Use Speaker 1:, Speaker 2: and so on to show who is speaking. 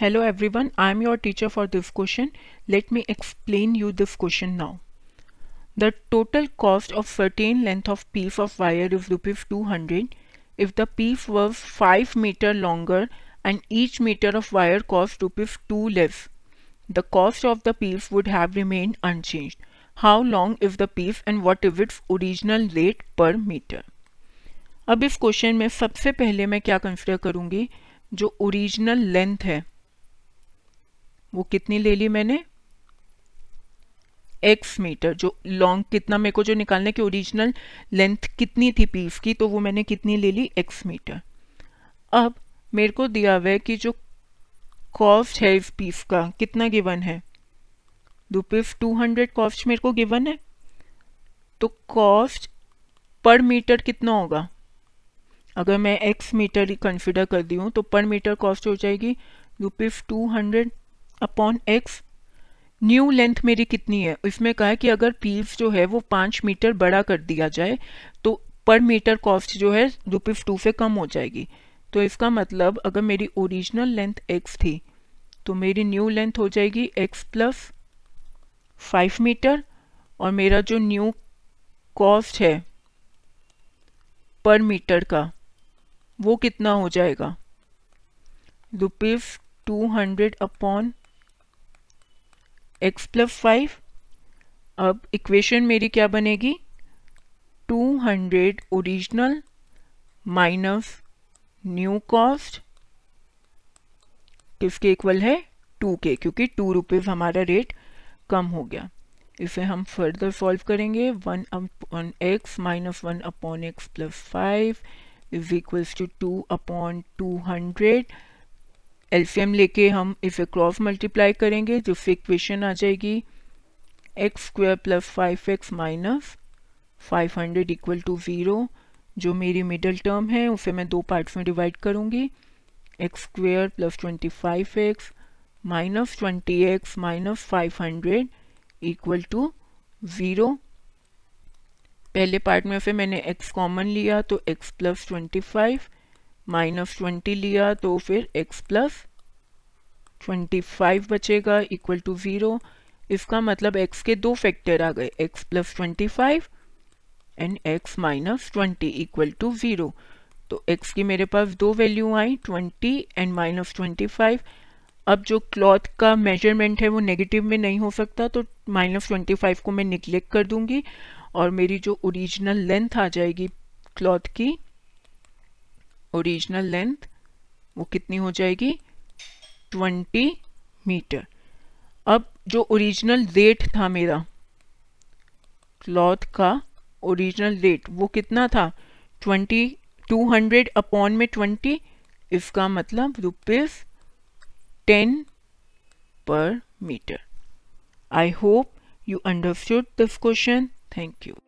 Speaker 1: Hello everyone I am your teacher for this question let me explain you this question now the total cost of certain length of piece of wire is rupees two hundred if the piece was five metre longer and each metre of wire cost rupees two less the cost of the piece would have remain unchanged how long is the piece and what is its original rate per metre अब इस question में सबसे पहले मैं क्या consider करूँगी? जो original length है वो कितनी ले ली मैंने? एक्स मीटर जो लॉन्ग कितना मेरे को जो निकालने की ओरिजिनल लेंथ कितनी थी पीस की तो वो मैंने कितनी ले ली? एक्स मीटर अब मेरे को दिया हुआ है कि जो कॉस्ट है इस पीस का, कितना गिवन है? रुपीज़ टू हंड्रेड कॉस्ट मेरे को गिवन है? तो कॉस्ट पर मीटर कितना होगा? अगर मैं एक्स मीटर कंसिडर कर दी हूँ तो पर मीटर कॉस्ट हो जाएगी। Rupees two hundred upon x new length मेरी कितनी है? इसमें कहा है कि अगर पीस जो है वो पाँच मीटर बड़ा कर दिया जाए तो पर मीटर कॉस्ट जो है रुपीज़ टू से कम हो जाएगी। तो इसका मतलब अगर मेरी ओरिजिनल लेंथ एक्स थी तो मेरी न्यू लेंथ हो जाएगी एक्स प्लस फाइव मीटर और मेरा जो न्यू कॉस्ट है पर मीटर का, वो कितना हो जाएगा? Rupees two hundred upon x plus five अब इक्वेशन मेरी क्या बनेगी? Two hundred original minus new cost किसके इक्वल है? टू के, क्योंकि टू रुपीज़ हमारा रेट कम हो गया। इसे हम फर्दर सॉल्व करेंगे। One upon x minus one upon x plus five is equals to two upon two hundred LCM लेके हम इसे क्रॉस मल्टीप्लाई करेंगे जिससे इक्वेशन आ जाएगी x square plus five x minus five hundred equal to zero जो मेरी middle term है, उसे मैं दो पार्ट्स में डिवाइड करूँगी x square plus twenty five x minus twenty x minus five hundred equal to zero पहले पार्ट में से मैंने x कॉमन लिया तो x plus twenty five minus twenty लिया तो फिर x प्लस ट्वेंटी फाइव बचेगा इक्वल टू ज़ीरो इसका मतलब x के दो फैक्टर आ गए x plus twenty five and x minus twenty equal to zero तो x की मेरे पास दो value I, twenty and minus twenty five. अब जो क्लॉथ का मेज़रमेंट है वो नेगेटिव में नहीं हो सकता तो माइनस ट्वेंटी फाइव को मैं निगलेक्ट कर दूँगी और मेरी जो ओरिजिनल लेंथ आ जाएगी क्लॉथ की ओरिजिनल लेंथ वो कितनी हो जाएगी ट्वेंटी मीटर अब जो ओरिजिनल रेट था मेरा क्लॉथ का ओरिजिनल रेट वो कितना था ट्वेंटी, टू हंड्रेड अपॉन में ट्वेंटी, इसका मतलब रुपीज़ 10 पर metre I hope you understood this question. Thank you.